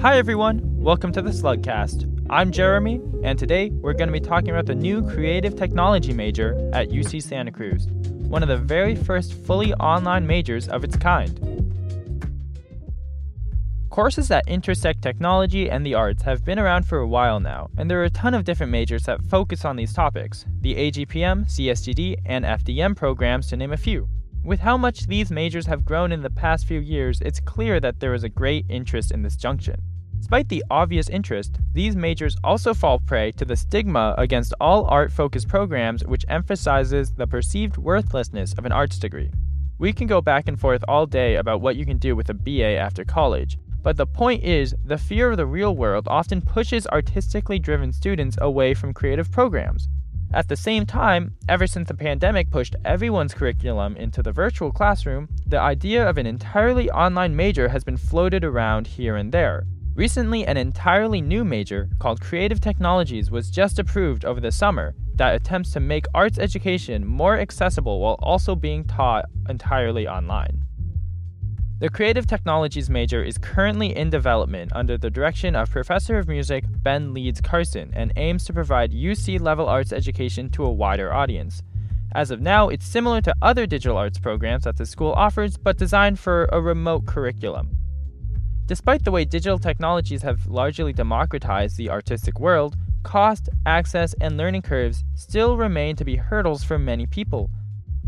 Hi, everyone. Welcome to the Slugcast. I'm Jeremy, and today we're going to be talking about the new creative technology major at UC Santa Cruz, one of the very first fully online majors of its kind. Courses that intersect technology and the arts have been around for a while now, and there are a ton of different majors that focus on these topics the AGPM, CSGD, and FDM programs, to name a few. With how much these majors have grown in the past few years, it's clear that there is a great interest in this junction. Despite the obvious interest, these majors also fall prey to the stigma against all art focused programs, which emphasizes the perceived worthlessness of an arts degree. We can go back and forth all day about what you can do with a BA after college, but the point is, the fear of the real world often pushes artistically driven students away from creative programs. At the same time, ever since the pandemic pushed everyone's curriculum into the virtual classroom, the idea of an entirely online major has been floated around here and there. Recently, an entirely new major called Creative Technologies was just approved over the summer that attempts to make arts education more accessible while also being taught entirely online. The Creative Technologies major is currently in development under the direction of Professor of Music Ben Leeds Carson and aims to provide UC level arts education to a wider audience. As of now, it's similar to other digital arts programs that the school offers, but designed for a remote curriculum. Despite the way digital technologies have largely democratized the artistic world, cost, access, and learning curves still remain to be hurdles for many people.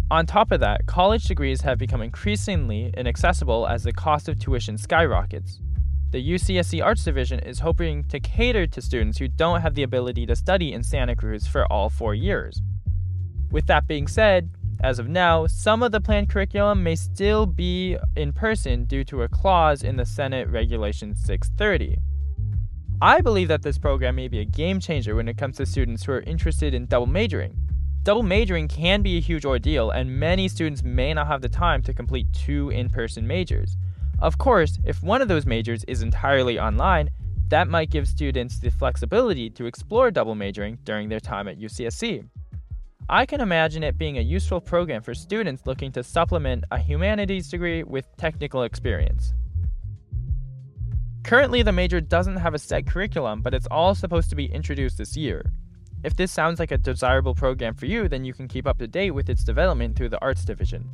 On top of that, college degrees have become increasingly inaccessible as the cost of tuition skyrockets. The UCSC Arts Division is hoping to cater to students who don't have the ability to study in Santa Cruz for all four years. With that being said, as of now, some of the planned curriculum may still be in person due to a clause in the Senate Regulation 630. I believe that this program may be a game changer when it comes to students who are interested in double majoring. Double majoring can be a huge ordeal, and many students may not have the time to complete two in person majors. Of course, if one of those majors is entirely online, that might give students the flexibility to explore double majoring during their time at UCSC. I can imagine it being a useful program for students looking to supplement a humanities degree with technical experience. Currently, the major doesn't have a set curriculum, but it's all supposed to be introduced this year. If this sounds like a desirable program for you, then you can keep up to date with its development through the Arts Division.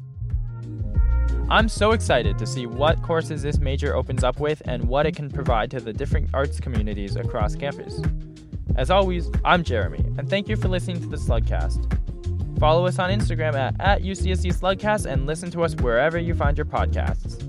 I'm so excited to see what courses this major opens up with and what it can provide to the different arts communities across campus. As always, I'm Jeremy, and thank you for listening to the Slugcast. Follow us on Instagram at, at UCSC Slugcast and listen to us wherever you find your podcasts.